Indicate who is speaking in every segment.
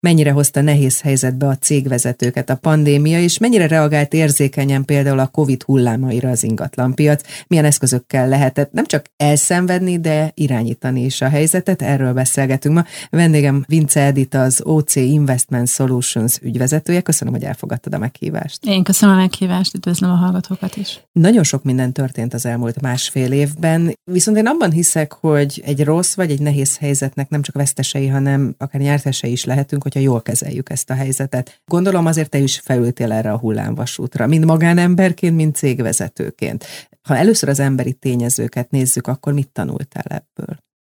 Speaker 1: mennyire hozta nehéz helyzetbe a cégvezetőket a pandémia, és mennyire reagált érzékenyen például a COVID hullámaira az ingatlanpiac, milyen eszközökkel lehetett nem csak elszenvedni, de irányítani is a helyzetet, erről beszélgetünk ma. Vendégem Vince Edith, az OC Investment Solutions ügyvezetője. Köszönöm, hogy elfogadtad a meghívást.
Speaker 2: Én köszönöm a meghívást, üdvözlöm a hallgatókat is.
Speaker 1: Nagyon sok minden történt az elmúlt másfél évben, viszont én abban hiszek, hogy egy rossz vagy egy nehéz helyzetnek nem csak vesztesei, hanem akár nyertesei is lehetünk, hogyha jól kezeljük ezt a helyzetet. Gondolom azért te is felültél erre a hullámvasútra, mind magánemberként, mind cégvezetőként. Ha először az emberi tényezőket nézzük, akkor mit tanultál ebből?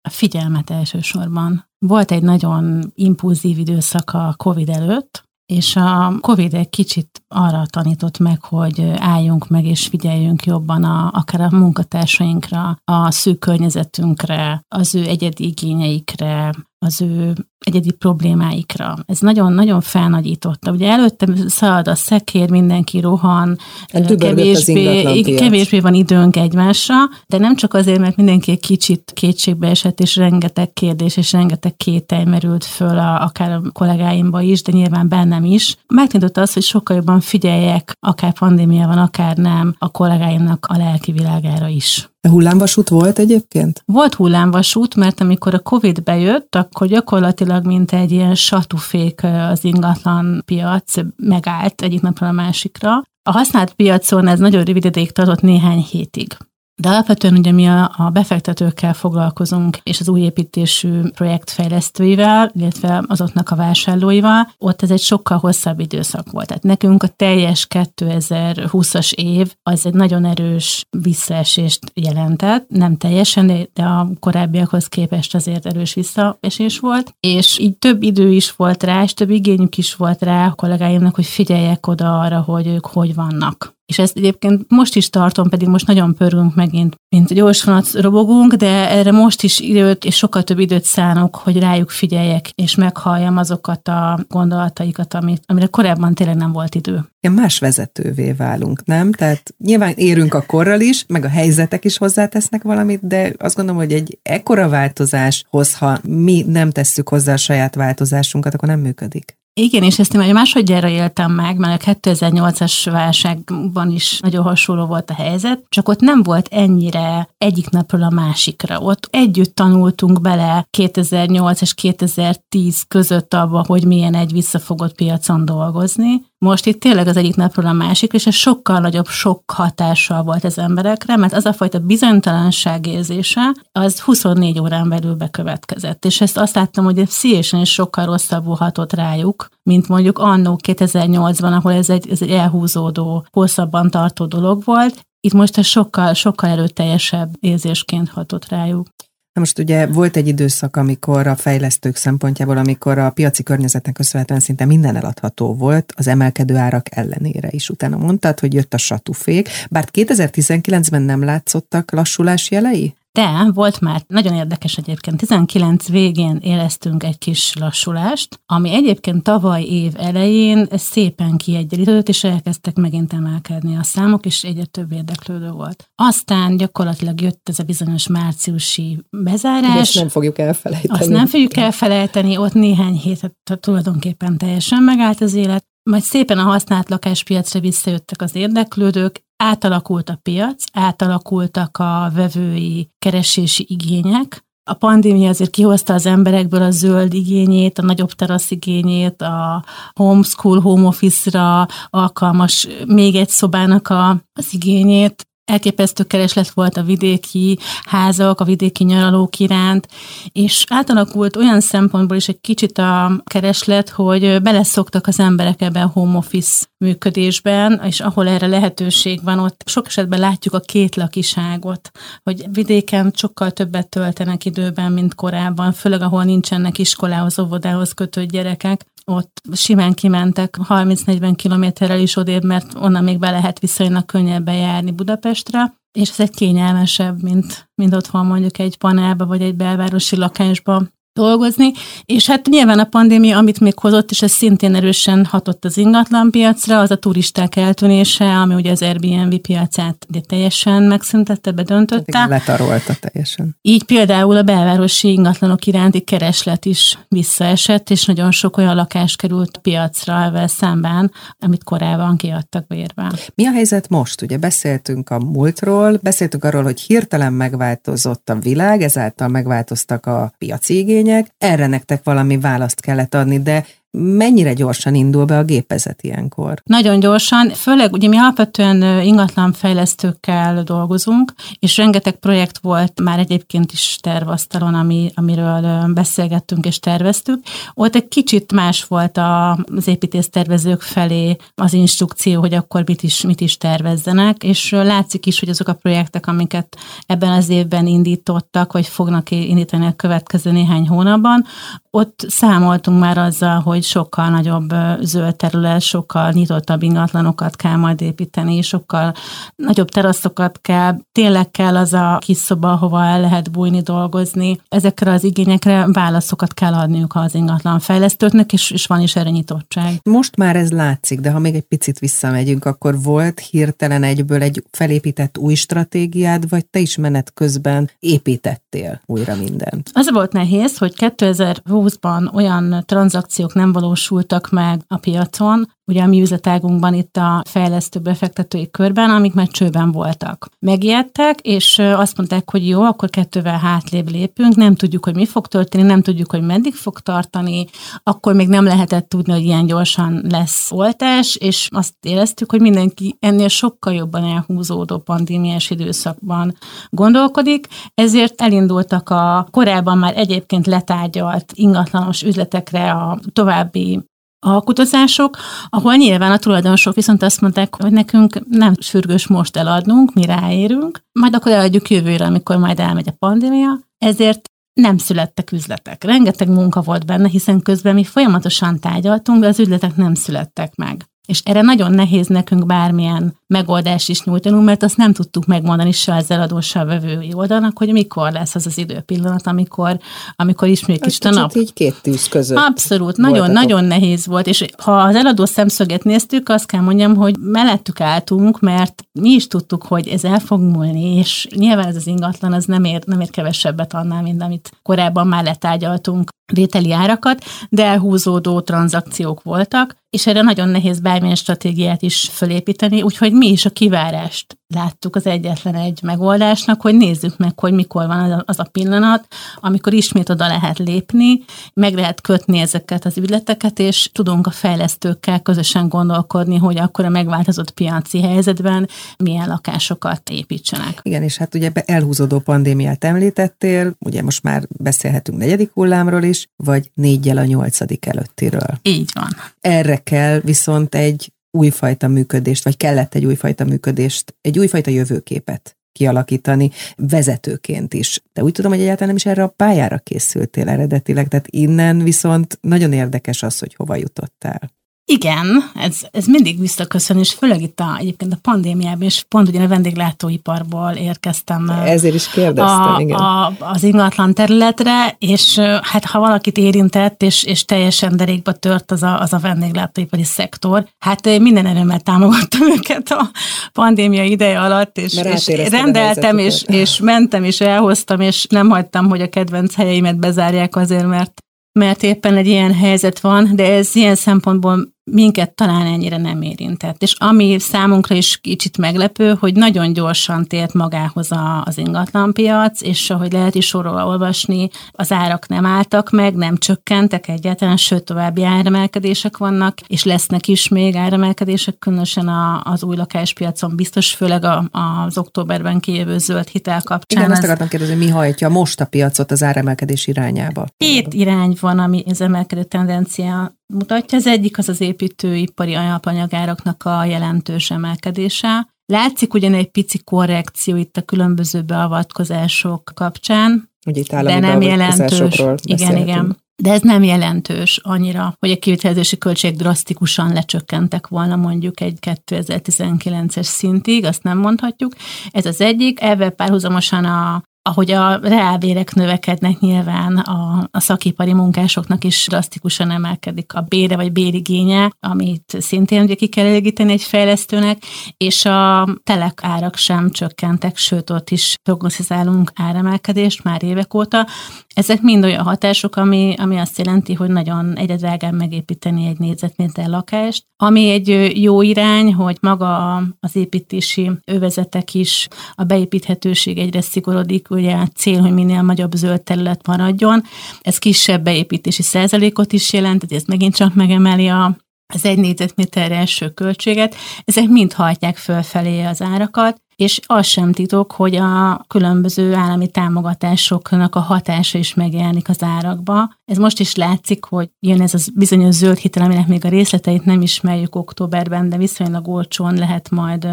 Speaker 2: A figyelmet elsősorban. Volt egy nagyon impulzív időszak a COVID előtt, és a COVID egy kicsit arra tanított meg, hogy álljunk meg és figyeljünk jobban a, akár a munkatársainkra, a szűk környezetünkre, az ő egyedi igényeikre, az ő egyedi problémáikra. Ez nagyon-nagyon felnagyította. Ugye előtte szalad a szekér, mindenki rohan,
Speaker 1: hát kevésbé,
Speaker 2: kevésbé van időnk egymásra, de nem csak azért, mert mindenki egy kicsit kétségbe esett, és rengeteg kérdés és rengeteg kételj merült föl a, akár a kollégáimba is, de nyilván bennem is. Megtanította azt, hogy sokkal jobban figyeljek, akár pandémia van, akár nem, a kollégáimnak a lelki világára is.
Speaker 1: A hullámvasút volt egyébként?
Speaker 2: Volt hullámvasút, mert amikor a Covid bejött, akkor gyakorlatilag mint egy ilyen satufék az ingatlan piac megállt egyik napról a másikra. A használt piacon ez nagyon rövid ideig tartott néhány hétig. De alapvetően ugye mi a, a befektetőkkel foglalkozunk, és az új építésű projektfejlesztőivel, illetve azoknak a vásárlóival, ott ez egy sokkal hosszabb időszak volt. Tehát nekünk a teljes 2020-as év az egy nagyon erős visszaesést jelentett, nem teljesen, de a korábbiakhoz képest azért erős visszaesés volt, és így több idő is volt rá, és több igényük is volt rá a kollégáimnak, hogy figyeljek oda arra, hogy ők hogy vannak. És ezt egyébként most is tartom, pedig most nagyon pörgünk megint, mint gyors vonat robogunk, de erre most is időt és sokkal több időt szánok, hogy rájuk figyeljek, és meghalljam azokat a gondolataikat, amit, amire korábban tényleg nem volt idő.
Speaker 1: Ja, más vezetővé válunk, nem? Tehát nyilván érünk a korral is, meg a helyzetek is hozzátesznek valamit, de azt gondolom, hogy egy ekkora változáshoz, ha mi nem tesszük hozzá a saját változásunkat, akkor nem működik.
Speaker 2: Igen, és ezt én már másodjára éltem meg, mert a 2008-as válságban is nagyon hasonló volt a helyzet, csak ott nem volt ennyire egyik napról a másikra. Ott együtt tanultunk bele 2008 és 2010 között abba, hogy milyen egy visszafogott piacon dolgozni, most itt tényleg az egyik napról a másik, és ez sokkal nagyobb sok hatással volt az emberekre, mert az a fajta bizonytalanság érzése, az 24 órán belül bekövetkezett. És ezt azt láttam, hogy szívesen is sokkal rosszabbul hatott rájuk, mint mondjuk annó 2008-ban, ahol ez egy, ez egy elhúzódó, hosszabban tartó dolog volt. Itt most ez sokkal, sokkal erőteljesebb érzésként hatott rájuk.
Speaker 1: Na most ugye volt egy időszak, amikor a fejlesztők szempontjából, amikor a piaci környezetnek köszönhetően szinte minden eladható volt, az emelkedő árak ellenére is. Utána mondtad, hogy jött a satufék, bár 2019-ben nem látszottak lassulás jelei?
Speaker 2: De volt már nagyon érdekes egyébként, 19 végén éreztünk egy kis lassulást, ami egyébként tavaly év elején szépen kiegyenlítődött, és elkezdtek megint emelkedni a számok, és egyre több érdeklődő volt. Aztán gyakorlatilag jött ez a bizonyos márciusi bezárás.
Speaker 1: Ezt nem fogjuk elfelejteni.
Speaker 2: Azt nem fogjuk elfelejteni, ott néhány hétet tulajdonképpen teljesen megállt az élet, majd szépen a használt lakáspiacra visszajöttek az érdeklődők, átalakult a piac, átalakultak a vevői keresési igények, a pandémia azért kihozta az emberekből a zöld igényét, a nagyobb terasz igényét, a homeschool, home office-ra alkalmas még egy szobának a, az igényét elképesztő kereslet volt a vidéki házak, a vidéki nyaralók iránt, és átalakult olyan szempontból is egy kicsit a kereslet, hogy beleszoktak az emberek ebben a home office működésben, és ahol erre lehetőség van, ott sok esetben látjuk a két lakiságot, hogy vidéken sokkal többet töltenek időben, mint korábban, főleg ahol nincsenek iskolához, óvodához kötött gyerekek, ott simán kimentek 30-40 kilométerrel is odébb, mert onnan még be lehet viszonylag könnyebben járni Budapestre, és ez egy kényelmesebb, mint, mint otthon mondjuk egy panelba vagy egy belvárosi lakásba dolgozni, és hát nyilván a pandémia, amit még hozott, és ez szintén erősen hatott az ingatlanpiacra, az a turisták eltűnése, ami ugye az Airbnb piacát de teljesen megszüntette, bedöntötte. Hát
Speaker 1: igen, letarolta teljesen.
Speaker 2: Így például a belvárosi ingatlanok iránti kereslet is visszaesett, és nagyon sok olyan lakás került piacra ezzel szemben, amit korábban kiadtak bérbe.
Speaker 1: Mi a helyzet most? Ugye beszéltünk a múltról, beszéltünk arról, hogy hirtelen megváltozott a világ, ezáltal megváltoztak a piaci igények, igények, erre nektek valami választ kellett adni, de mennyire gyorsan indul be a gépezet ilyenkor?
Speaker 2: Nagyon gyorsan, főleg ugye mi alapvetően ingatlanfejlesztőkkel dolgozunk, és rengeteg projekt volt már egyébként is tervasztalon, ami, amiről beszélgettünk és terveztük. Ott egy kicsit más volt az építésztervezők felé az instrukció, hogy akkor mit is, mit is tervezzenek, és látszik is, hogy azok a projektek, amiket ebben az évben indítottak, vagy fognak indítani a következő néhány hónapban, ott számoltunk már azzal, hogy sokkal nagyobb zöld terület, sokkal nyitottabb ingatlanokat kell majd építeni, sokkal nagyobb teraszokat kell, tényleg kell az a kis szoba, hova el lehet bújni, dolgozni. Ezekre az igényekre válaszokat kell adniuk az ingatlan fejlesztőknek, és, és van is erre nyitottság.
Speaker 1: Most már ez látszik, de ha még egy picit visszamegyünk, akkor volt hirtelen egyből egy felépített új stratégiád, vagy te is menet közben építettél újra mindent?
Speaker 2: Az volt nehéz, hogy 2020-ban olyan tranzakciók nem valósultak meg a piacon, ugye a mi üzletágunkban itt a fejlesztő befektetői körben, amik már csőben voltak. Megijedtek, és azt mondták, hogy jó, akkor kettővel hátlébb lépünk, nem tudjuk, hogy mi fog történni, nem tudjuk, hogy meddig fog tartani, akkor még nem lehetett tudni, hogy ilyen gyorsan lesz oltás, és azt éreztük, hogy mindenki ennél sokkal jobban elhúzódó pandémiás időszakban gondolkodik, ezért elindultak a korábban már egyébként letárgyalt ingatlanos üzletekre a további alkutozások, ahol nyilván a tulajdonosok viszont azt mondták, hogy nekünk nem sürgős most eladnunk, mi ráérünk, majd akkor eladjuk jövőre, amikor majd elmegy a pandémia, ezért nem születtek üzletek. Rengeteg munka volt benne, hiszen közben mi folyamatosan tárgyaltunk, de az üzletek nem születtek meg. És erre nagyon nehéz nekünk bármilyen megoldást is nyújtanunk, mert azt nem tudtuk megmondani se az eladó, se a vevői oldalnak, hogy mikor lesz az az időpillanat, amikor, amikor ismét kis a nap.
Speaker 1: így két tűz között.
Speaker 2: Abszolút, nagyon-nagyon nehéz volt, és ha az eladó szemszöget néztük, azt kell mondjam, hogy mellettük álltunk, mert mi is tudtuk, hogy ez el fog múlni, és nyilván ez az ingatlan az nem ér, nem ér kevesebbet annál, mint amit korábban már letárgyaltunk vételi árakat, de elhúzódó tranzakciók voltak, és erre nagyon nehéz bármilyen stratégiát is fölépíteni, úgyhogy mi is a kivárást láttuk az egyetlen egy megoldásnak, hogy nézzük meg, hogy mikor van az a pillanat, amikor ismét oda lehet lépni, meg lehet kötni ezeket az ügyleteket, és tudunk a fejlesztőkkel közösen gondolkodni, hogy akkor a megváltozott piaci helyzetben milyen lakásokat építsenek.
Speaker 1: Igen, és hát ugye elhúzódó pandémiát említettél, ugye most már beszélhetünk negyedik hullámról is, vagy négyel a nyolcadik előttiről.
Speaker 2: Így van.
Speaker 1: Erre kell viszont egy újfajta működést, vagy kellett egy újfajta működést, egy újfajta jövőképet kialakítani vezetőként is. De úgy tudom, hogy egyáltalán nem is erre a pályára készültél eredetileg, tehát innen viszont nagyon érdekes az, hogy hova jutottál.
Speaker 2: Igen, ez, ez mindig visszaköszön, és főleg itt a, egyébként a pandémiában, és pont ugye a vendéglátóiparból érkeztem.
Speaker 1: Ezért is kérdeztem, a, igen.
Speaker 2: A, az ingatlan területre, és hát ha valakit érintett, és, és teljesen derékba tört az a, az a vendéglátóipari szektor, hát minden erőmmel támogattam őket a pandémia ideje alatt, és, és rendeltem, és, és mentem, és elhoztam, és nem hagytam, hogy a kedvenc helyeimet bezárják azért, mert mert éppen egy ilyen helyzet van, de ez ilyen szempontból minket talán ennyire nem érintett. És ami számunkra is kicsit meglepő, hogy nagyon gyorsan tért magához a, az ingatlanpiac, és ahogy lehet is sorról olvasni, az árak nem álltak meg, nem csökkentek egyáltalán, sőt további áremelkedések vannak, és lesznek is még áremelkedések, különösen a, az új lakáspiacon biztos, főleg a, az októberben kijövő zöld hitel kapcsán.
Speaker 1: Igen, azt akartam kérdezni, mi hajtja most a piacot az áremelkedés irányába?
Speaker 2: Két irány van, ami az emelkedő tendencia mutatja. Az egyik az az építőipari alapanyagáraknak a jelentős emelkedése. Látszik ugyan egy pici korrekció itt a különböző beavatkozások kapcsán,
Speaker 1: Ugye itt de nem jelentős.
Speaker 2: Igen, igen. De ez nem jelentős annyira, hogy a kivitelezési költség drasztikusan lecsökkentek volna mondjuk egy 2019-es szintig, azt nem mondhatjuk. Ez az egyik, ezzel párhuzamosan a, ahogy a reálbérek növekednek, nyilván a, a szakipari munkásoknak is drasztikusan emelkedik a bére vagy bérigénye, amit szintén ugye ki kell elégíteni egy fejlesztőnek, és a telek árak sem csökkentek, sőt ott is prognosztizálunk áremelkedést már évek óta. Ezek mind olyan hatások, ami, ami azt jelenti, hogy nagyon egyre drágább megépíteni egy négyzetméter lakást, ami egy jó irány, hogy maga az építési övezetek is, a beépíthetőség egyre szigorodik, ugye a cél, hogy minél nagyobb zöld terület maradjon. Ez kisebb beépítési százalékot is jelent, ez megint csak megemeli a az egy négyzetméterre első költséget, ezek mind hajtják fölfelé az árakat, és az sem titok, hogy a különböző állami támogatásoknak a hatása is megjelenik az árakba. Ez most is látszik, hogy jön ez a bizonyos zöld hitel, aminek még a részleteit nem ismerjük októberben, de viszonylag olcsón lehet majd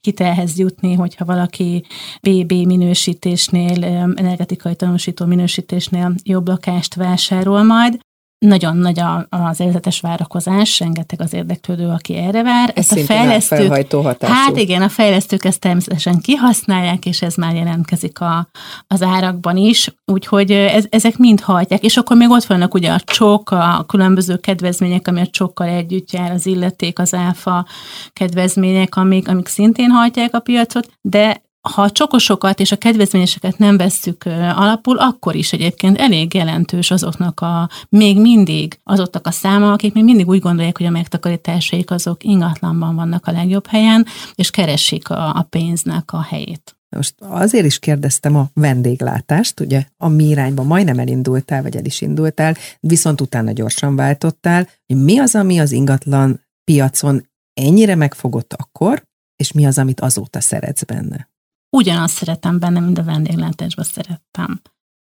Speaker 2: hitelhez jutni, hogyha valaki BB minősítésnél, energetikai tanúsító minősítésnél jobb lakást vásárol majd nagyon nagy az érzetes várakozás, rengeteg az érdeklődő, aki erre vár.
Speaker 1: Ez ezt a fejlesztők,
Speaker 2: hát igen, a fejlesztők ezt természetesen kihasználják, és ez már jelentkezik a, az árakban is, úgyhogy ez, ezek mind hajtják, és akkor még ott vannak ugye a csok, a különböző kedvezmények, ami a csokkal együtt jár, az illeték, az áfa kedvezmények, amik, amik szintén hajtják a piacot, de ha a csokosokat és a kedvezményeseket nem vesszük alapul, akkor is egyébként elég jelentős azoknak a, még mindig azoknak a száma, akik még mindig úgy gondolják, hogy a megtakarításaik azok ingatlanban vannak a legjobb helyen, és keresik a, a pénznek a helyét.
Speaker 1: Most azért is kérdeztem a vendéglátást, ugye a mi irányba majdnem elindultál, vagy el is indultál, viszont utána gyorsan váltottál, hogy mi az, ami az ingatlan piacon ennyire megfogott akkor, és mi az, amit azóta szeretsz benne?
Speaker 2: Ugyanazt szeretem benne, mint a vendéglátásban szerettem.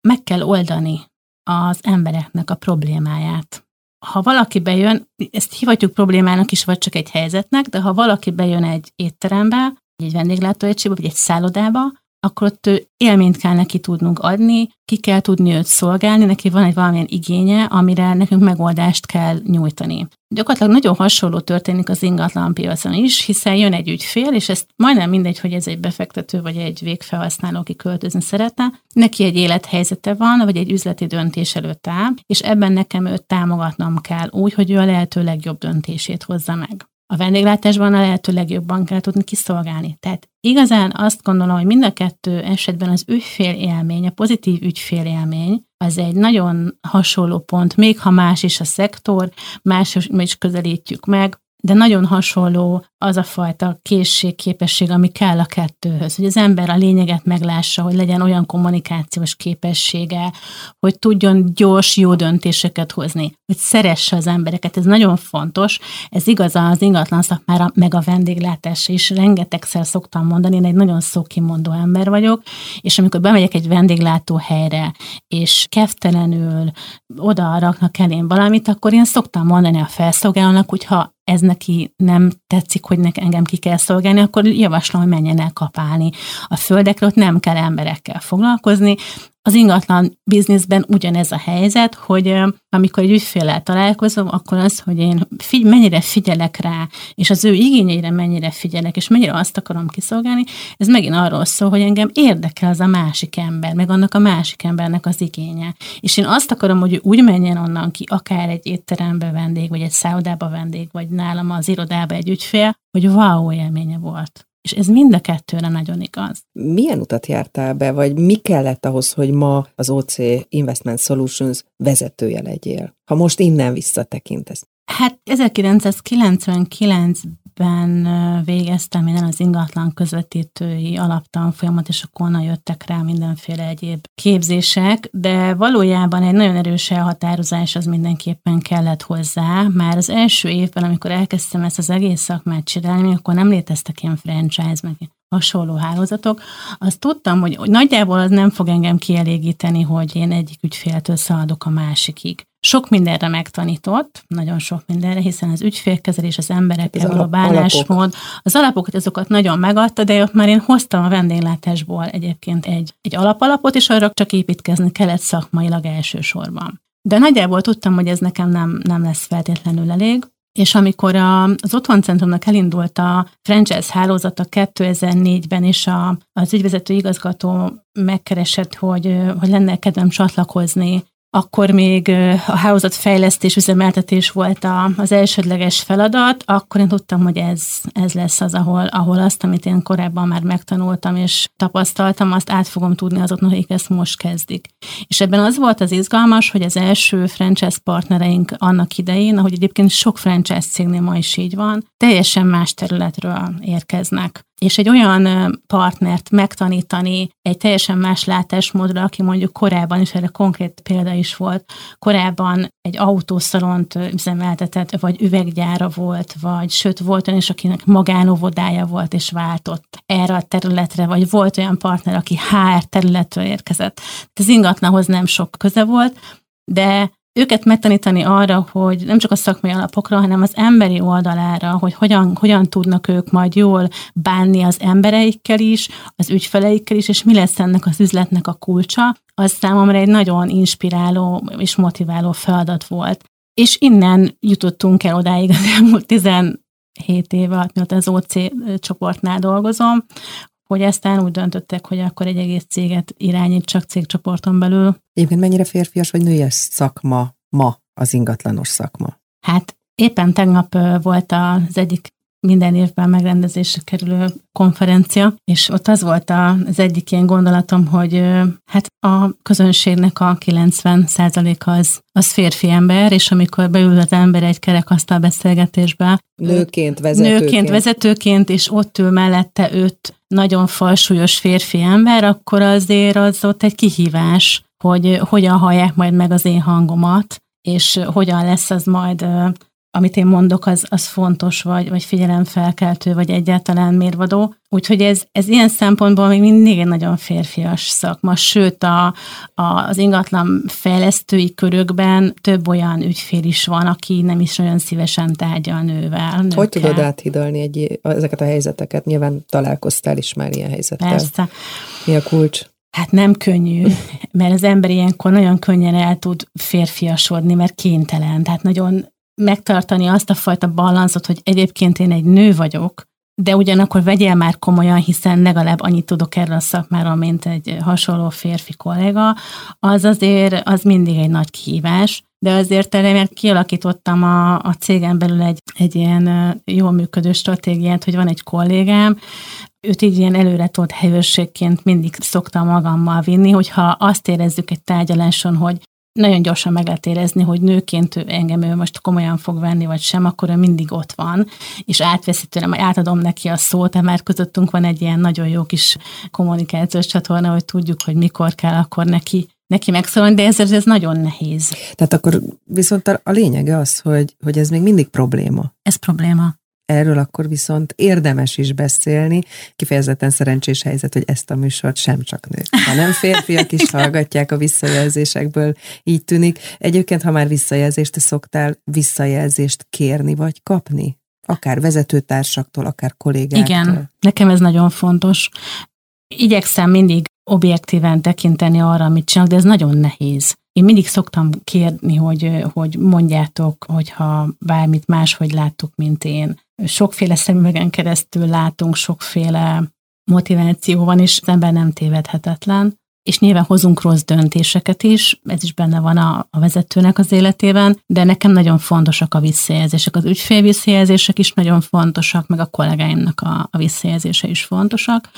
Speaker 2: Meg kell oldani az embereknek a problémáját. Ha valaki bejön, ezt hivatjuk problémának is, vagy csak egy helyzetnek, de ha valaki bejön egy étterembe, egy vendéglátóegységbe, vagy egy szállodába, akkor ott élményt kell neki tudnunk adni, ki kell tudni őt szolgálni, neki van egy valamilyen igénye, amire nekünk megoldást kell nyújtani. Gyakorlatilag nagyon hasonló történik az ingatlan piacon is, hiszen jön egy ügyfél, és ezt majdnem mindegy, hogy ez egy befektető vagy egy végfelhasználó, aki költözni szeretne, neki egy élethelyzete van, vagy egy üzleti döntés előtt áll, és ebben nekem őt támogatnom kell úgy, hogy ő a lehető legjobb döntését hozza meg a vendéglátásban a lehető legjobban kell tudni kiszolgálni. Tehát igazán azt gondolom, hogy mind a kettő esetben az ügyfél élmény, a pozitív ügyfél élmény, az egy nagyon hasonló pont, még ha más is a szektor, más is közelítjük meg, de nagyon hasonló az a fajta készség, képesség, ami kell a kettőhöz, hogy az ember a lényeget meglássa, hogy legyen olyan kommunikációs képessége, hogy tudjon gyors, jó döntéseket hozni, hogy szeresse az embereket, ez nagyon fontos, ez igaz az ingatlan szakmára, meg a vendéglátásra is, rengetegszer szoktam mondani, én egy nagyon szókimondó ember vagyok, és amikor bemegyek egy vendéglátó helyre, és keftelenül oda raknak elém valamit, akkor én szoktam mondani a felszolgálónak, hogyha ez neki nem tetszik, hogy nekem engem ki kell szolgálni, akkor javaslom, hogy menjen el kapálni. A földekre ott nem kell emberekkel foglalkozni, az ingatlan bizniszben ugyanez a helyzet, hogy amikor egy ügyféllel találkozom, akkor az, hogy én figy- mennyire figyelek rá, és az ő igényeire mennyire figyelek, és mennyire azt akarom kiszolgálni, ez megint arról szól, hogy engem érdekel az a másik ember, meg annak a másik embernek az igénye. És én azt akarom, hogy ő úgy menjen onnan ki, akár egy étterembe vendég, vagy egy szállodába vendég, vagy nálam az irodába egy ügyfél, hogy wow élménye volt. És ez mind a kettőre nagyon igaz.
Speaker 1: Milyen utat jártál be, vagy mi kellett ahhoz, hogy ma az OC Investment Solutions vezetője legyél? Ha most innen visszatekintesz.
Speaker 2: Hát 1999 ben végeztem én az ingatlan közvetítői alaptanfolyamat, és akkor onnan jöttek rá mindenféle egyéb képzések, de valójában egy nagyon erős elhatározás az mindenképpen kellett hozzá. Már az első évben, amikor elkezdtem ezt az egész szakmát csinálni, akkor nem léteztek ilyen franchise, meg hasonló hálózatok, azt tudtam, hogy nagyjából az nem fog engem kielégíteni, hogy én egyik ügyféltől szaladok a másikig. Sok mindenre megtanított, nagyon sok mindenre, hiszen az ügyfélkezelés, az emberekkel való bánásmód, az alapokat, azokat nagyon megadta, de ott már én hoztam a vendéglátásból egyébként egy, egy alapalapot, és arra csak építkezni kellett szakmailag elsősorban. De nagyjából tudtam, hogy ez nekem nem, nem lesz feltétlenül elég, És amikor a, az Otthoncentrumnak elindult a franchise hálózata 2004-ben, és a, az ügyvezető igazgató megkeresett, hogy, hogy lenne kedvem csatlakozni akkor még a hálózat fejlesztés, üzemeltetés volt a, az elsődleges feladat, akkor én tudtam, hogy ez, ez lesz az, ahol, ahol azt, amit én korábban már megtanultam és tapasztaltam, azt át fogom tudni azoknak, akik ezt most kezdik. És ebben az volt az izgalmas, hogy az első franchise partnereink annak idején, ahogy egyébként sok franchise cégnél ma is így van, teljesen más területről érkeznek és egy olyan partnert megtanítani egy teljesen más látásmódra, aki mondjuk korábban, és erre konkrét példa is volt, korábban egy autószalont üzemeltetett, vagy üveggyára volt, vagy sőt volt olyan is, akinek magánovodája volt, és váltott erre a területre, vagy volt olyan partner, aki HR területről érkezett. Ez ingatlanhoz nem sok köze volt, de őket megtanítani arra, hogy nem csak a szakmai alapokra, hanem az emberi oldalára, hogy hogyan, hogyan tudnak ők majd jól bánni az embereikkel is, az ügyfeleikkel is, és mi lesz ennek az üzletnek a kulcsa, az számomra egy nagyon inspiráló és motiváló feladat volt. És innen jutottunk el odáig az elmúlt 17 éve, mióta az OC csoportnál dolgozom, hogy aztán úgy döntöttek, hogy akkor egy egész céget irányít csak cégcsoporton belül.
Speaker 1: Egyébként mennyire férfias vagy nőies szakma ma az ingatlanos szakma?
Speaker 2: Hát éppen tegnap volt az egyik minden évben megrendezésre kerülő konferencia, és ott az volt az egyik ilyen gondolatom, hogy hát a közönségnek a 90% az, az férfi ember, és amikor beül az ember egy kerekasztal beszélgetésbe,
Speaker 1: nőként, vezetőként.
Speaker 2: nőként, vezetőként, és ott ül mellette öt nagyon falsúlyos férfi ember, akkor azért az ott egy kihívás, hogy hogyan hallják majd meg az én hangomat, és hogyan lesz az majd amit én mondok, az, az fontos, vagy, vagy figyelemfelkeltő, vagy egyáltalán mérvadó. Úgyhogy ez, ez ilyen szempontból még mindig egy nagyon férfias szakma, sőt a, a, az ingatlan fejlesztői körökben több olyan ügyfél is van, aki nem is olyan szívesen tárgyal nővel. Nőkkel.
Speaker 1: Hogy tudod áthidalni egy, ezeket a helyzeteket? Nyilván találkoztál is már ilyen helyzettel.
Speaker 2: Persze.
Speaker 1: Mi a kulcs?
Speaker 2: Hát nem könnyű, mert az ember ilyenkor nagyon könnyen el tud férfiasodni, mert kénytelen. Tehát nagyon megtartani azt a fajta balanszot, hogy egyébként én egy nő vagyok, de ugyanakkor vegyél már komolyan, hiszen legalább annyit tudok erről a szakmáról, mint egy hasonló férfi kollega, az azért az mindig egy nagy kihívás, de azért erre mert kialakítottam a, a cégen belül egy, egy ilyen jól működő stratégiát, hogy van egy kollégám, őt így ilyen előre tolt helyőrségként mindig szoktam magammal vinni, hogyha azt érezzük egy tárgyaláson, hogy nagyon gyorsan meg lehet érezni, hogy nőként engem ő most komolyan fog venni, vagy sem, akkor ő mindig ott van, és átveszi tőlem, átadom neki a szót, de már közöttünk van egy ilyen nagyon jó kis kommunikációs csatorna, hogy tudjuk, hogy mikor kell akkor neki neki megszólani, de ez, ez nagyon nehéz.
Speaker 1: Tehát akkor viszont a lényege az, hogy, hogy ez még mindig probléma.
Speaker 2: Ez probléma.
Speaker 1: Erről akkor viszont érdemes is beszélni. Kifejezetten szerencsés helyzet, hogy ezt a műsort sem csak nők, hanem férfiak is hallgatják a visszajelzésekből, így tűnik. Egyébként, ha már visszajelzést, te szoktál visszajelzést kérni vagy kapni? Akár vezetőtársaktól, akár kollégáktól.
Speaker 2: Igen, nekem ez nagyon fontos. Igyekszem mindig objektíven tekinteni arra, amit csinálok, de ez nagyon nehéz. Én mindig szoktam kérni, hogy, hogy mondjátok, hogyha bármit máshogy láttuk, mint én sokféle szemüvegen keresztül látunk, sokféle motiváció van, és az ember nem tévedhetetlen. És nyilván hozunk rossz döntéseket is, ez is benne van a, a vezetőnek az életében, de nekem nagyon fontosak a visszajelzések. Az ügyfél visszajelzések is nagyon fontosak, meg a kollégáimnak a, a visszajelzése is fontosak.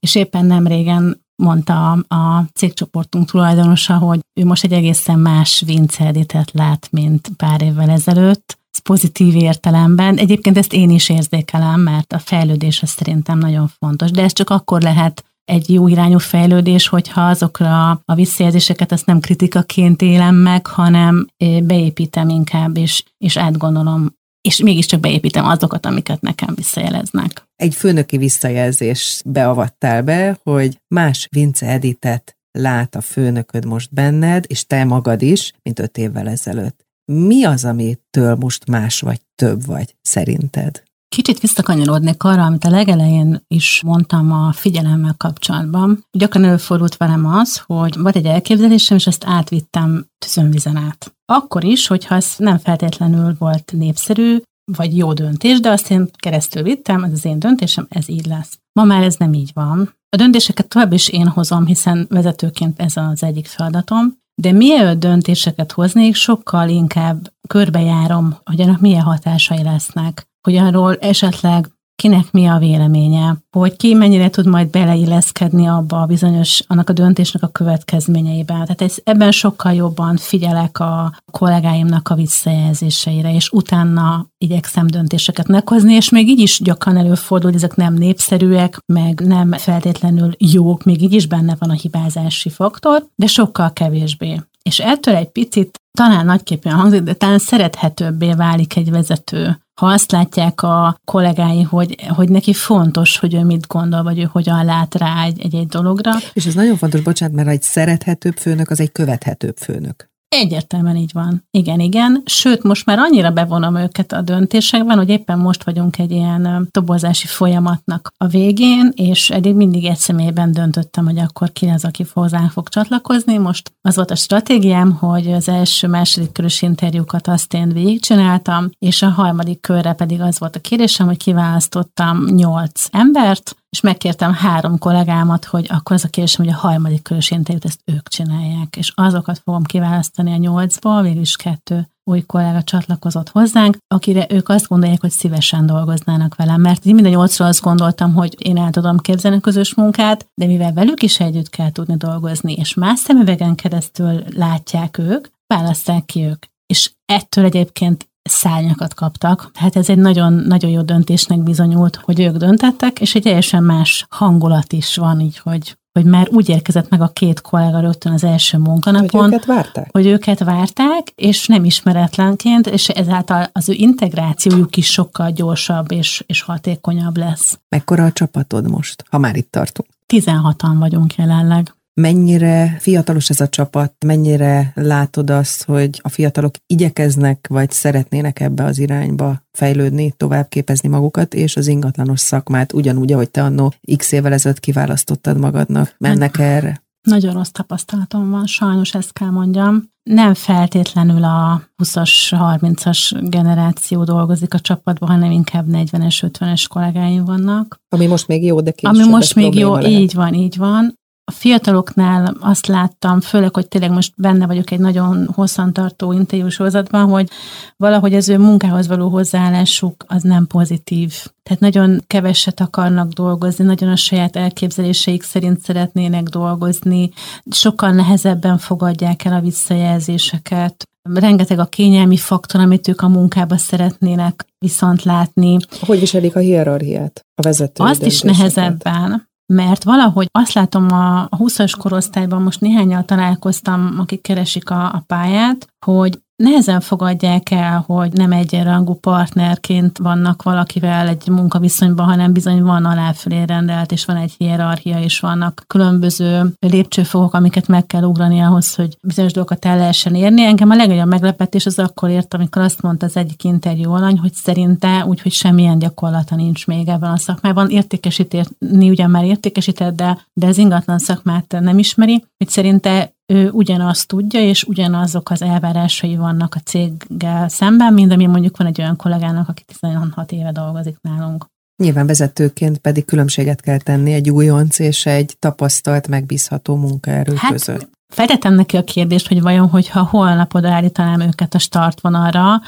Speaker 2: És éppen nem régen mondta a, a cégcsoportunk tulajdonosa, hogy ő most egy egészen más Vince lát, mint pár évvel ezelőtt, pozitív értelemben. Egyébként ezt én is érzékelem, mert a fejlődés az szerintem nagyon fontos, de ez csak akkor lehet egy jó irányú fejlődés, hogyha azokra a visszajelzéseket ezt nem kritikaként élem meg, hanem beépítem inkább, és, és átgondolom, és mégiscsak beépítem azokat, amiket nekem visszajeleznek.
Speaker 1: Egy főnöki visszajelzés beavattál be, hogy más Vince Editet lát a főnököd most benned, és te magad is, mint öt évvel ezelőtt mi az, amitől most más vagy, több vagy, szerinted?
Speaker 2: Kicsit visszakanyarodnék arra, amit a legelején is mondtam a figyelemmel kapcsolatban. Gyakran előfordult velem az, hogy volt egy elképzelésem, és ezt átvittem tüzönvizen át. Akkor is, hogyha ez nem feltétlenül volt népszerű, vagy jó döntés, de azt én keresztül vittem, ez az én döntésem, ez így lesz. Ma már ez nem így van. A döntéseket tovább is én hozom, hiszen vezetőként ez az egyik feladatom, de mielőtt döntéseket hoznék, sokkal inkább körbejárom, hogy annak milyen hatásai lesznek, hogy arról esetleg kinek mi a véleménye, hogy ki mennyire tud majd beleilleszkedni abba a bizonyos, annak a döntésnek a következményeibe. Tehát ez, ebben sokkal jobban figyelek a kollégáimnak a visszajelzéseire, és utána igyekszem döntéseket meghozni, és még így is gyakran előfordul, hogy ezek nem népszerűek, meg nem feltétlenül jók, még így is benne van a hibázási faktor, de sokkal kevésbé. És ettől egy picit talán nagyképpen hangzik, de talán szerethetőbbé válik egy vezető, ha azt látják a kollégái, hogy, hogy neki fontos, hogy ő mit gondol, vagy ő hogyan lát rá egy-egy dologra.
Speaker 1: És ez nagyon fontos, bocsánat, mert egy szerethetőbb főnök, az egy követhetőbb főnök.
Speaker 2: Egyértelműen így van. Igen, igen. Sőt, most már annyira bevonom őket a döntésekben, hogy éppen most vagyunk egy ilyen tobozási folyamatnak a végén, és eddig mindig egy személyben döntöttem, hogy akkor ki az, aki hozzánk fog csatlakozni. Most az volt a stratégiám, hogy az első-második körös interjúkat azt én végigcsináltam, és a harmadik körre pedig az volt a kérésem, hogy kiválasztottam nyolc embert, és megkértem három kollégámat, hogy akkor az a kérdésem, hogy a harmadik körös interjút ezt ők csinálják, és azokat fogom kiválasztani a nyolcból, végülis kettő új kollega csatlakozott hozzánk, akire ők azt gondolják, hogy szívesen dolgoznának velem, mert én mind a nyolcról azt gondoltam, hogy én el tudom képzelni a közös munkát, de mivel velük is együtt kell tudni dolgozni, és más szemüvegen keresztül látják ők, választák ki ők. És ettől egyébként szárnyakat kaptak. Hát ez egy nagyon, nagyon jó döntésnek bizonyult, hogy ők döntettek, és egy teljesen más hangulat is van így, hogy hogy már úgy érkezett meg a két kollega rögtön az első munkanapon.
Speaker 1: Hogy őket várták?
Speaker 2: Hogy őket várták, és nem ismeretlenként, és ezáltal az ő integrációjuk is sokkal gyorsabb és, és hatékonyabb lesz.
Speaker 1: Mekkora a csapatod most, ha már itt tartunk?
Speaker 2: 16-an vagyunk jelenleg
Speaker 1: mennyire fiatalos ez a csapat, mennyire látod azt, hogy a fiatalok igyekeznek, vagy szeretnének ebbe az irányba fejlődni, tovább képezni magukat, és az ingatlanos szakmát ugyanúgy, ahogy te annó x évvel ezelőtt kiválasztottad magadnak, mennek erre?
Speaker 2: Nagyon rossz tapasztalatom van, sajnos ezt kell mondjam. Nem feltétlenül a 20-as, 30-as generáció dolgozik a csapatban, hanem inkább 40-es, 50-es kollégáim vannak.
Speaker 1: Ami most még jó, de később
Speaker 2: Ami most még jó, lehet. így van, így van a fiataloknál azt láttam, főleg, hogy tényleg most benne vagyok egy nagyon hosszantartó interjúsorozatban, hogy valahogy az ő munkához való hozzáállásuk az nem pozitív. Tehát nagyon keveset akarnak dolgozni, nagyon a saját elképzeléseik szerint szeretnének dolgozni, sokkal nehezebben fogadják el a visszajelzéseket, rengeteg a kényelmi faktor, amit ők a munkába szeretnének viszont látni.
Speaker 1: Hogy viselik a hierarchiát a vezető?
Speaker 2: Azt is nehezebben mert valahogy azt látom a, a 20-as korosztályban, most néhányal találkoztam, akik keresik a, a pályát, hogy nehezen fogadják el, hogy nem egyenrangú partnerként vannak valakivel egy munkaviszonyban, hanem bizony van aláfölé rendelt, és van egy hierarchia, és vannak különböző lépcsőfokok, amiket meg kell ugrani ahhoz, hogy bizonyos dolgokat el lehessen érni. Engem a legnagyobb meglepetés az akkor ért, amikor azt mondta az egyik interjú alany, hogy szerinte úgy, hogy semmilyen gyakorlata nincs még ebben a szakmában. Értékesíteni ugyan már értékesített, de, de az ingatlan szakmát nem ismeri, hogy szerinte ő ugyanazt tudja, és ugyanazok az elvárásai vannak a céggel szemben, mint ami mondjuk van egy olyan kollégának, aki 16 éve dolgozik nálunk.
Speaker 1: Nyilván vezetőként pedig különbséget kell tenni egy újonc és egy tapasztalt, megbízható munkaerő hát, között.
Speaker 2: Feltettem neki a kérdést, hogy vajon, hogyha holnap odaállítanám őket a startvonalra,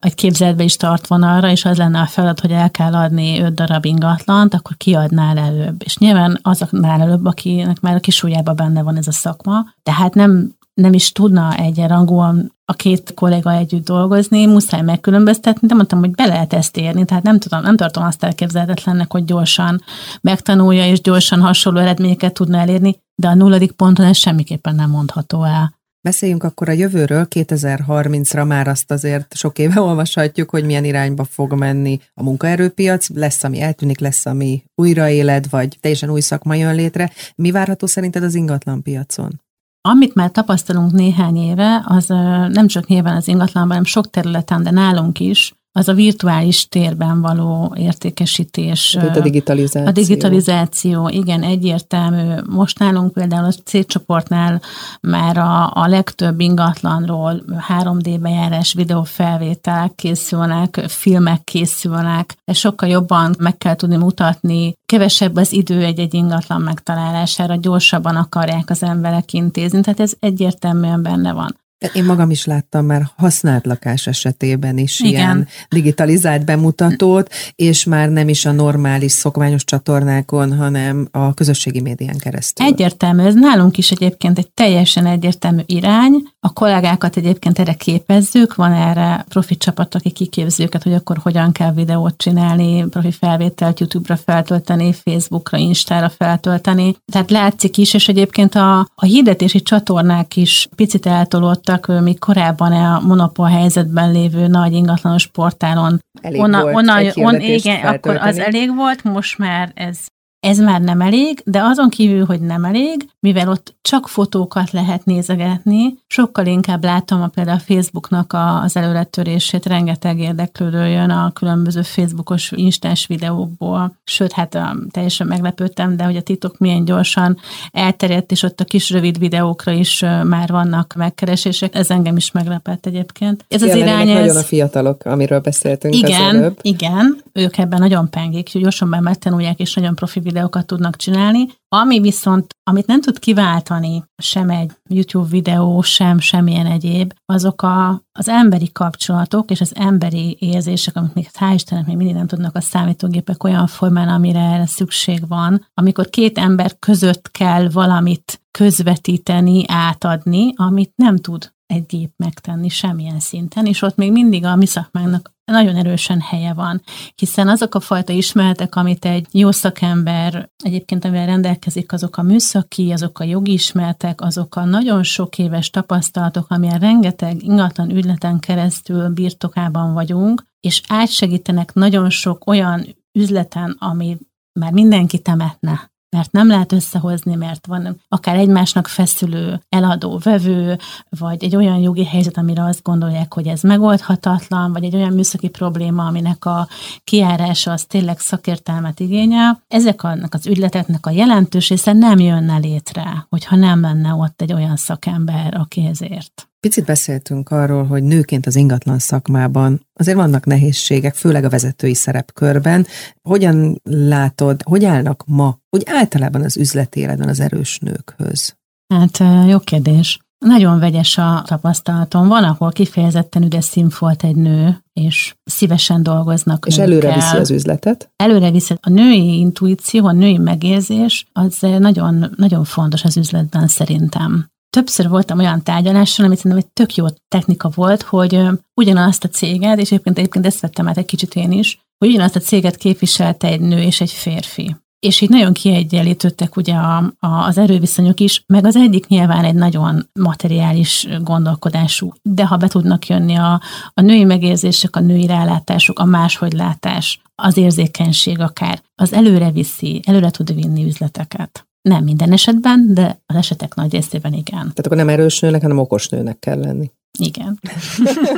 Speaker 2: vagy képzeletbe is startvonalra, és az lenne a feladat, hogy el kell adni öt darab ingatlant, akkor kiadnál előbb. És nyilván azoknál előbb, akinek már a kisújjában benne van ez a szakma, tehát nem nem is tudna egyenrangúan a két kolléga együtt dolgozni, muszáj megkülönböztetni, de mondtam, hogy be lehet ezt érni, tehát nem tudom, nem tartom azt elképzelhetetlennek, hogy gyorsan megtanulja és gyorsan hasonló eredményeket tudna elérni, de a nulladik ponton ez semmiképpen nem mondható el.
Speaker 1: Beszéljünk akkor a jövőről, 2030-ra már azt azért sok éve olvashatjuk, hogy milyen irányba fog menni a munkaerőpiac, lesz, ami eltűnik, lesz, ami újraéled, vagy teljesen új szakma jön létre. Mi várható szerinted az ingatlan piacon?
Speaker 2: Amit már tapasztalunk néhány éve, az nem csak nyilván az ingatlanban, hanem sok területen, de nálunk is, az a virtuális térben való értékesítés.
Speaker 1: Itt a digitalizáció.
Speaker 2: A digitalizáció, igen, egyértelmű. Most nálunk például a cégcsoportnál már a, a legtöbb ingatlanról 3D bejárás, videófelvételek készülnek, filmek készülnek, és sokkal jobban meg kell tudni mutatni, kevesebb az idő egy-egy ingatlan megtalálására, gyorsabban akarják az emberek intézni, tehát ez egyértelműen benne van.
Speaker 1: Én magam is láttam már használt lakás esetében is Igen. ilyen digitalizált bemutatót, és már nem is a normális, szokványos csatornákon, hanem a közösségi médián keresztül.
Speaker 2: Egyértelmű, ez nálunk is egyébként egy teljesen egyértelmű irány. A kollégákat egyébként erre képezzük, van erre profi csapat, aki kiképzi őket, hogy akkor hogyan kell videót csinálni, profi felvételt YouTube-ra feltölteni, Facebookra, Instára feltölteni. Tehát látszik is, és egyébként a, a hirdetési csatornák is picit eltolódtak voltak, még korábban a monopól helyzetben lévő nagy ingatlanos portálon.
Speaker 1: Elég onna, volt onna, on, igen, feltölteni.
Speaker 2: akkor az elég volt, most már ez ez már nem elég, de azon kívül, hogy nem elég, mivel ott csak fotókat lehet nézegetni, sokkal inkább látom a például a Facebooknak a, az előretörését, rengeteg érdeklődő jön a különböző Facebookos instás videókból, sőt, hát um, teljesen meglepődtem, de hogy a titok milyen gyorsan elterjedt, és ott a kis rövid videókra is már vannak megkeresések, ez engem is meglepett egyébként.
Speaker 1: Ez az irány, ez... nagyon a fiatalok, amiről beszéltünk
Speaker 2: igen,
Speaker 1: az előbb.
Speaker 2: Igen, ők ebben nagyon pengik, gyorsan megtanulják, és nagyon profi videókat tudnak csinálni. Ami viszont, amit nem tud kiváltani sem egy YouTube videó, sem semmilyen egyéb, azok a, az emberi kapcsolatok és az emberi érzések, amit még hál' Istennek még mindig nem tudnak a számítógépek olyan formán, amire erre szükség van, amikor két ember között kell valamit közvetíteni, átadni, amit nem tud egy gép megtenni semmilyen szinten, és ott még mindig a mi szakmánknak nagyon erősen helye van, hiszen azok a fajta ismeretek, amit egy jó szakember egyébként, amivel rendelkezik, azok a műszaki, azok a jogi ismeretek, azok a nagyon sok éves tapasztalatok, amilyen rengeteg ingatlan ügyleten keresztül birtokában vagyunk, és átsegítenek nagyon sok olyan üzleten, ami már mindenki temetne mert nem lehet összehozni, mert van akár egymásnak feszülő eladó, vevő, vagy egy olyan jogi helyzet, amire azt gondolják, hogy ez megoldhatatlan, vagy egy olyan műszaki probléma, aminek a kiárása az tényleg szakértelmet igényel. Ezek annak az ügyleteknek a jelentős része nem jönne létre, hogyha nem lenne ott egy olyan szakember, aki ezért.
Speaker 1: Picit beszéltünk arról, hogy nőként az ingatlan szakmában azért vannak nehézségek, főleg a vezetői szerepkörben. Hogyan látod, hogy állnak ma, úgy általában az üzleti életben az erős nőkhöz?
Speaker 2: Hát jó kérdés. Nagyon vegyes a tapasztalatom. Van, ahol kifejezetten üdes színfolt egy nő, és szívesen dolgoznak
Speaker 1: És nőkkel. előre viszi az üzletet?
Speaker 2: Előre viszi. A női intuíció, a női megérzés, az nagyon, nagyon fontos az üzletben szerintem többször voltam olyan tárgyaláson, amit szerintem egy tök jó technika volt, hogy ugyanazt a céget, és egyébként, egyébként ezt vettem át egy kicsit én is, hogy ugyanazt a céget képviselte egy nő és egy férfi. És így nagyon kiegyenlítődtek ugye a, a, az erőviszonyok is, meg az egyik nyilván egy nagyon materiális gondolkodású, de ha be tudnak jönni a, a női megérzések, a női rálátások, a máshogy látás, az érzékenység akár, az előre viszi, előre tud vinni üzleteket. Nem minden esetben, de az esetek nagy részében igen.
Speaker 1: Tehát akkor nem erős nőnek, hanem okos nőnek kell lenni.
Speaker 2: Igen.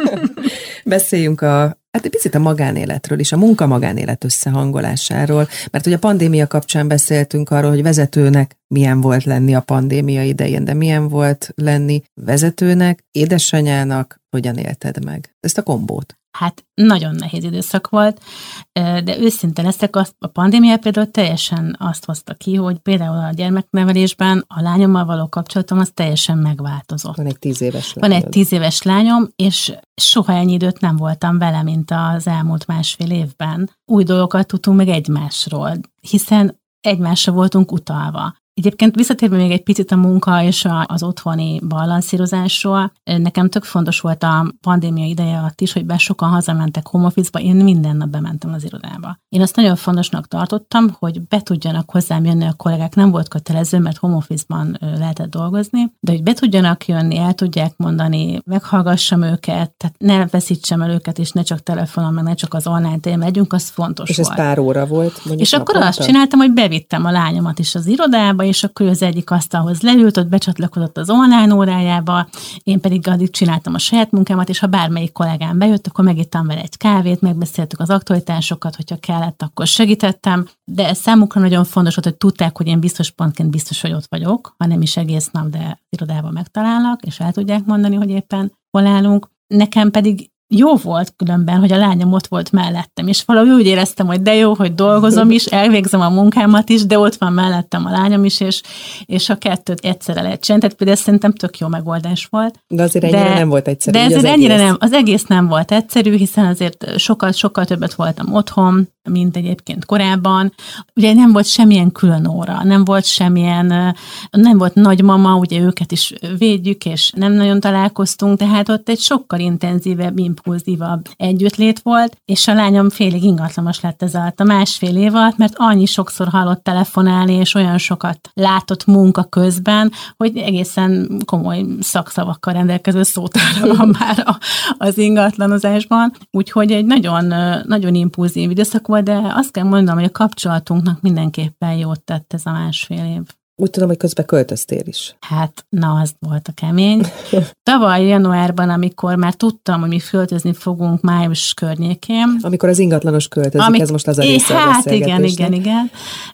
Speaker 1: Beszéljünk a, hát egy picit a magánéletről is, a munka-magánélet összehangolásáról, mert ugye a pandémia kapcsán beszéltünk arról, hogy vezetőnek milyen volt lenni a pandémia idején, de milyen volt lenni vezetőnek, édesanyának, hogyan élted meg ezt a kombót?
Speaker 2: Hát nagyon nehéz időszak volt, de őszinte leszek, azt, a pandémia például teljesen azt hozta ki, hogy például a gyermeknevelésben a lányommal való kapcsolatom az teljesen megváltozott.
Speaker 1: Van egy tíz éves lányom.
Speaker 2: Van egy tíz éves lányom, és soha ennyi időt nem voltam vele, mint az elmúlt másfél évben. Új dolgokat tudtunk meg egymásról, hiszen egymásra voltunk utalva. Egyébként visszatérve még egy picit a munka és az otthoni balanszírozásról, nekem tök fontos volt a pandémia ideje alatt is, hogy be sokan hazamentek home office-ba, én minden nap bementem az irodába. Én azt nagyon fontosnak tartottam, hogy be tudjanak hozzám jönni a kollégák, nem volt kötelező, mert home office-ban lehetett dolgozni, de hogy be tudjanak jönni, el tudják mondani, meghallgassam őket, tehát ne veszítsem el őket, és ne csak telefonon, meg ne csak az online téren legyünk, az fontos
Speaker 1: és
Speaker 2: volt.
Speaker 1: ez pár óra volt?
Speaker 2: És akkor azt csináltam, hogy bevittem a lányomat is az irodába, és akkor az egyik asztalhoz leült, ott becsatlakozott az online órájába, én pedig addig csináltam a saját munkámat, és ha bármelyik kollégám bejött, akkor megittam vele egy kávét, megbeszéltük az aktualitásokat, hogyha kellett, akkor segítettem, de ez számukra nagyon fontos volt, hogy tudták, hogy én biztos pontként biztos, hogy ott vagyok, ha nem is egész nap, de irodában megtalálnak, és el tudják mondani, hogy éppen hol állunk. Nekem pedig jó volt különben, hogy a lányom ott volt mellettem, és valahogy úgy éreztem, hogy de jó, hogy dolgozom is, elvégzem a munkámat is, de ott van mellettem a lányom is, és, és a kettőt egyszerre lehet csinálni. Tehát például szerintem tök jó megoldás volt.
Speaker 1: De azért ennyire de, nem volt egyszerű.
Speaker 2: De ezért ennyire egész. nem, az egész nem volt egyszerű, hiszen azért sokkal, sokkal többet voltam otthon, mint egyébként korábban. Ugye nem volt semmilyen külön óra, nem volt semmilyen, nem volt nagymama, ugye őket is védjük, és nem nagyon találkoztunk, tehát ott egy sokkal intenzívebb, impulzívabb együttlét volt, és a lányom félig ingatlamos lett ez alatt a másfél év alatt, mert annyi sokszor hallott telefonálni, és olyan sokat látott munka közben, hogy egészen komoly szakszavakkal rendelkező szótára van már az ingatlanozásban. Úgyhogy egy nagyon, nagyon impulzív időszak volt, de azt kell mondanom, hogy a kapcsolatunknak mindenképpen jót tett ez a másfél év.
Speaker 1: Úgy tudom, hogy közben költöztél is.
Speaker 2: Hát, na, az volt a kemény. Tavaly januárban, amikor már tudtam, hogy mi költözni fogunk május környékén.
Speaker 1: Amikor az ingatlanos költözik, Amik, ez most az a része
Speaker 2: Hát igen, igen, igen.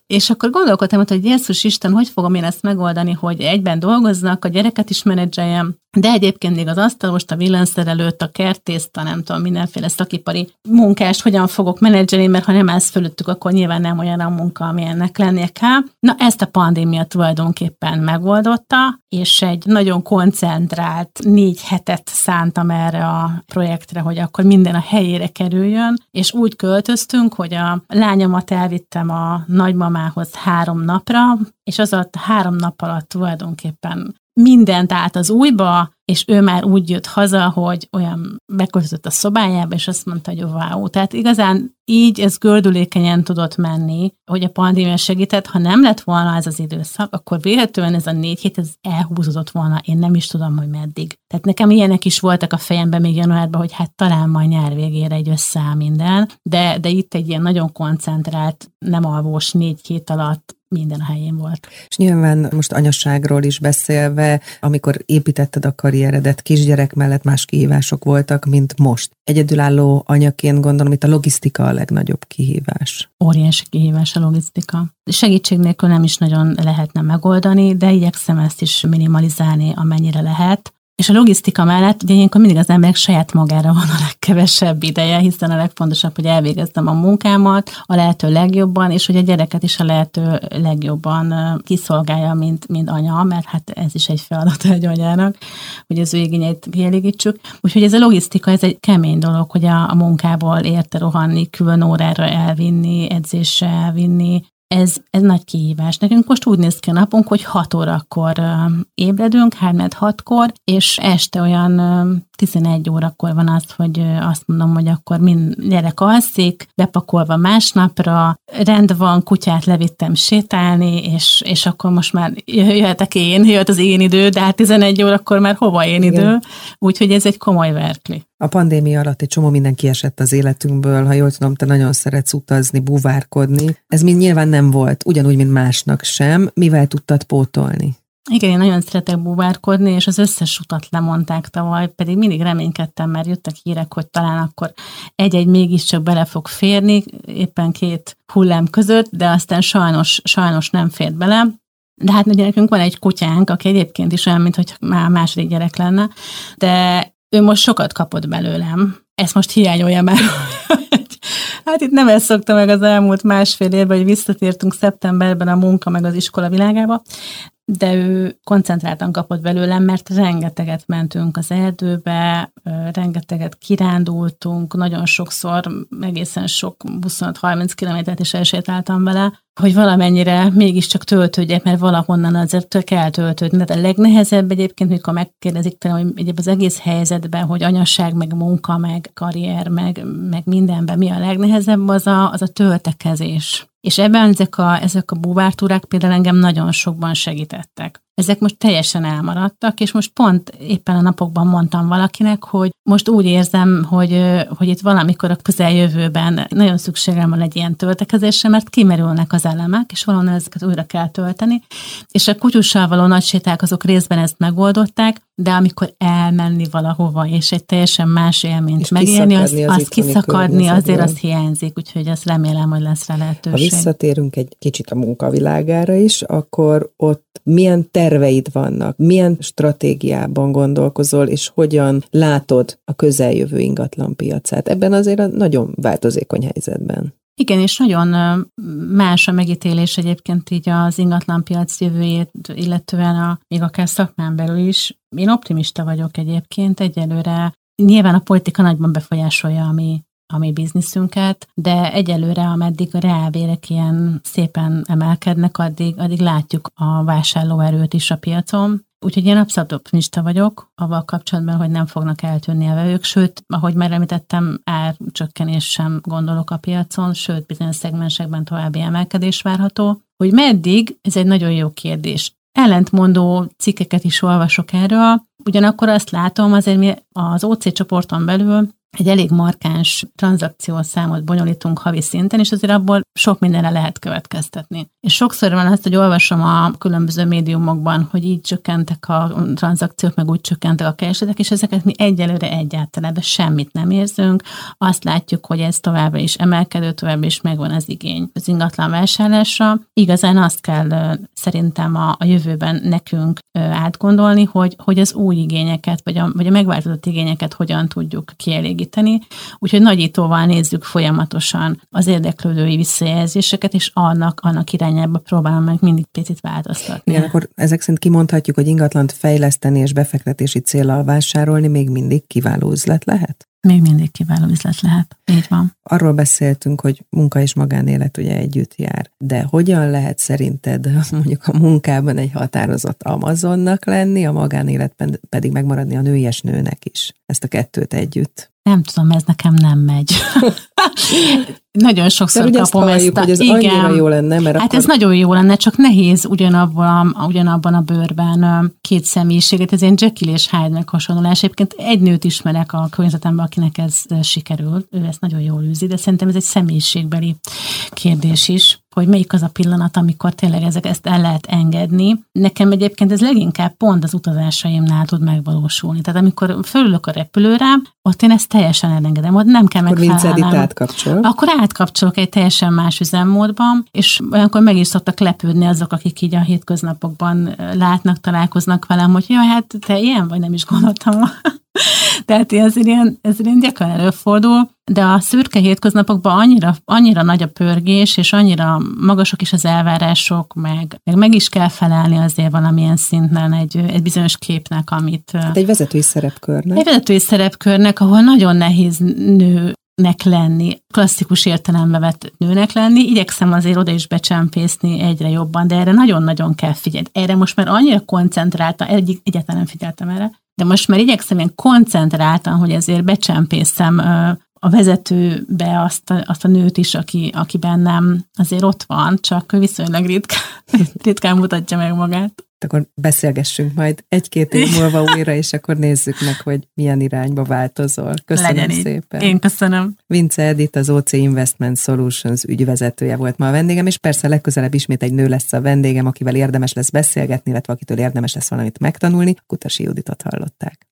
Speaker 2: És akkor gondolkodtam, hogy Jézus Isten, hogy fogom én ezt megoldani, hogy egyben dolgoznak, a gyereket is menedzseljem, de egyébként még az asztalost, a villanszerelőt, a kertészt, a nem tudom, mindenféle szakipari munkást hogyan fogok menedzselni, mert ha nem állsz fölöttük, akkor nyilván nem olyan a munka, ami ennek lennie kell. Na, ezt a pandémia tulajdonképpen megoldotta, és egy nagyon koncentrált négy hetet szántam erre a projektre, hogy akkor minden a helyére kerüljön, és úgy költöztünk, hogy a lányomat elvittem a nagymamához három napra, és az alatt három nap alatt tulajdonképpen mindent át az újba, és ő már úgy jött haza, hogy olyan beköltözött a szobájába, és azt mondta, hogy wow. Tehát igazán így ez gördülékenyen tudott menni, hogy a pandémia segített. Ha nem lett volna ez az időszak, akkor véletlenül ez a négy hét, ez elhúzódott volna, én nem is tudom, hogy meddig. Tehát nekem ilyenek is voltak a fejemben még januárban, hogy hát talán majd nyár végére egy összeáll minden, de, de itt egy ilyen nagyon koncentrált, nem alvós négy hét alatt minden a helyén volt.
Speaker 1: És nyilván most anyasságról is beszélve, amikor építetted a karrieredet, kisgyerek mellett más kihívások voltak, mint most. Egyedülálló anyaként gondolom, itt a logisztika a legnagyobb kihívás.
Speaker 2: Óriási kihívás a logisztika. Segítség nélkül nem is nagyon lehetne megoldani, de igyekszem ezt is minimalizálni, amennyire lehet. És a logisztika mellett ugye ilyenkor mindig az emberek saját magára van a legkevesebb ideje, hiszen a legfontosabb, hogy elvégezzem a munkámat a lehető legjobban, és hogy a gyereket is a lehető legjobban kiszolgálja, mint, mint anya, mert hát ez is egy feladat egy anyának, hogy az ő igényeit kielégítsük. Úgyhogy ez a logisztika, ez egy kemény dolog, hogy a, a munkából érte rohanni, külön órára elvinni, edzésre elvinni, ez, ez nagy kihívás. Nekünk most úgy néz ki a napunk, hogy 6 órakor ébredünk, 3 6-kor, és este olyan 11 órakor van az, hogy azt mondom, hogy akkor mind gyerek alszik, bepakolva másnapra, rend van, kutyát levittem sétálni, és, és akkor most már jöhetek én, jött az én idő, de hát 11 órakor már hova én Igen. idő, úgyhogy ez egy komoly verkli.
Speaker 1: A pandémia alatt egy csomó minden kiesett az életünkből, ha jól tudom, te nagyon szeretsz utazni, buvárkodni. Ez mind nyilván nem volt, ugyanúgy, mint másnak sem. Mivel tudtad pótolni?
Speaker 2: Igen, én nagyon szeretek buvárkodni, és az összes utat lemondták tavaly, pedig mindig reménykedtem, mert jöttek hírek, hogy talán akkor egy-egy mégiscsak bele fog férni, éppen két hullám között, de aztán sajnos, sajnos nem fért bele. De hát ugye nekünk van egy kutyánk, aki egyébként is olyan, mintha már második gyerek lenne, de ő most sokat kapott belőlem. Ezt most hiányolja már. hát itt nem ezt szokta meg az elmúlt másfél évben, hogy visszatértünk szeptemberben a munka meg az iskola világába, de ő koncentráltan kapott belőlem, mert rengeteget mentünk az erdőbe, rengeteget kirándultunk, nagyon sokszor, egészen sok 25-30 kilométert is elsétáltam vele, hogy valamennyire mégiscsak töltődjek, mert valahonnan azért kell töltődni. De a legnehezebb egyébként, mikor megkérdezik tőlem, hogy egyébként az egész helyzetben, hogy anyasság, meg munka, meg karrier, meg, meg mindenben mi a legnehezebb, az a, az a töltekezés és ebben ezek a, ezek a búvártúrák például engem nagyon sokban segítettek. Ezek most teljesen elmaradtak, és most pont éppen a napokban mondtam valakinek, hogy most úgy érzem, hogy, hogy itt valamikor a közeljövőben nagyon szükségem van egy ilyen töltekezésre, mert kimerülnek az elemek, és valahonnan ezeket újra kell tölteni. És a kutyussal való nagy séták azok részben ezt megoldották, de amikor elmenni valahova, és egy teljesen más élményt és megélni, az, az, az kiszakadni, azért az hiányzik, úgyhogy azt remélem, hogy lesz rá lehetőség.
Speaker 1: Ha visszatérünk egy kicsit a munkavilágára is, akkor ott milyen terveid vannak, milyen stratégiában gondolkozol, és hogyan látod a közeljövő ingatlan piacát. Ebben azért a nagyon változékony helyzetben.
Speaker 2: Igen, és nagyon más a megítélés egyébként így az ingatlanpiac jövőjét, illetően a, még akár szakmán belül is. Én optimista vagyok egyébként, egyelőre nyilván a politika nagyban befolyásolja a mi, a mi bizniszünket, de egyelőre, ameddig a reálbérek ilyen szépen emelkednek, addig, addig látjuk a vásárlóerőt is a piacon, Úgyhogy én abszolút optimista vagyok avval kapcsolatban, hogy nem fognak eltűnni a vevők, sőt, ahogy már említettem, árcsökkenés sem gondolok a piacon, sőt, bizonyos szegmensekben további emelkedés várható. Hogy meddig, ez egy nagyon jó kérdés. Ellentmondó cikkeket is olvasok erről, ugyanakkor azt látom, azért mi az OC csoporton belül egy elég markáns tranzakciós számot bonyolítunk havi szinten, és azért abból sok mindenre lehet következtetni. És sokszor van azt, hogy olvasom a különböző médiumokban, hogy így csökkentek a tranzakciók, meg úgy csökkentek a keresetek, és ezeket mi egyelőre egyáltalán, de semmit nem érzünk. Azt látjuk, hogy ez továbbra is emelkedő, továbbra is megvan az igény az ingatlan vásárlásra. Igazán azt kell szerintem a, a jövőben nekünk átgondolni, hogy, hogy az új igényeket, vagy a, vagy a megváltozott igényeket hogyan tudjuk kielégíteni segíteni. Úgyhogy nagyítóval nézzük folyamatosan az érdeklődői visszajelzéseket, és annak, annak irányába próbálom meg mindig picit változtatni.
Speaker 1: Igen, akkor ezek szerint kimondhatjuk, hogy ingatlant fejleszteni és befektetési célral vásárolni még mindig kiváló üzlet lehet?
Speaker 2: Még mindig kiváló üzlet lehet. Így van.
Speaker 1: Arról beszéltünk, hogy munka és magánélet ugye együtt jár, de hogyan lehet szerinted mondjuk a munkában egy határozott Amazonnak lenni, a magánéletben pedig megmaradni a nőies nőnek is? Ezt a kettőt együtt.
Speaker 2: Nem tudom, ez nekem nem megy. nagyon sokszor
Speaker 1: De
Speaker 2: kapom
Speaker 1: ezt, halljuk, a... hogy ez igen, annyira jó lenne, mert
Speaker 2: Hát
Speaker 1: akkor...
Speaker 2: ez nagyon jó lenne, csak nehéz ugyanabban, ugyanabban a bőrben két személyiséget. Ez egy Jekyll és Hyde meghasonlulás. Egyébként egy nőt ismerek a környezetemben, akinek ez sikerül. Ő ezt nagyon jól űzi, de szerintem ez egy személyiségbeli kérdés is hogy melyik az a pillanat, amikor tényleg ezek, ezt el lehet engedni. Nekem egyébként ez leginkább pont az utazásaimnál tud megvalósulni. Tehát amikor fölülök a repülőre, ott én ezt teljesen elengedem, ott nem kell
Speaker 1: megfelelnem. Akkor átkapcsol.
Speaker 2: Akkor átkapcsolok egy teljesen más üzemmódban, és olyankor meg is szoktak lepődni azok, akik így a hétköznapokban látnak, találkoznak velem, hogy jaj, hát te ilyen vagy, nem is gondoltam. Tehát ez ilyen, ez ilyen gyakran előfordul, de a szürke hétköznapokban annyira, annyira nagy a pörgés, és annyira magasok is az elvárások, meg, meg, meg is kell felelni azért valamilyen szinten egy, egy bizonyos képnek, amit...
Speaker 1: Hát egy vezetői szerepkörnek.
Speaker 2: Egy vezetői szerepkörnek, ahol nagyon nehéz nő nek lenni, klasszikus értelembe vett nőnek lenni. Igyekszem azért oda is becsempészni egyre jobban, de erre nagyon-nagyon kell figyelni. Erre most már annyira koncentráltam, egy, egyáltalán nem figyeltem erre, de most már igyekszem én koncentráltan, hogy ezért becsempészem a vezetőbe azt a, azt a nőt is, aki, aki bennem azért ott van, csak viszonylag ritkán, ritkán mutatja meg magát
Speaker 1: akkor beszélgessünk majd egy-két év múlva újra, és akkor nézzük meg, hogy milyen irányba változol. Köszönöm
Speaker 2: Legyen
Speaker 1: szépen.
Speaker 2: Én köszönöm.
Speaker 1: Vince Edith, az OC Investment Solutions ügyvezetője volt ma a vendégem, és persze legközelebb ismét egy nő lesz a vendégem, akivel érdemes lesz beszélgetni, illetve akitől érdemes lesz valamit megtanulni. Kutasi Juditot hallották.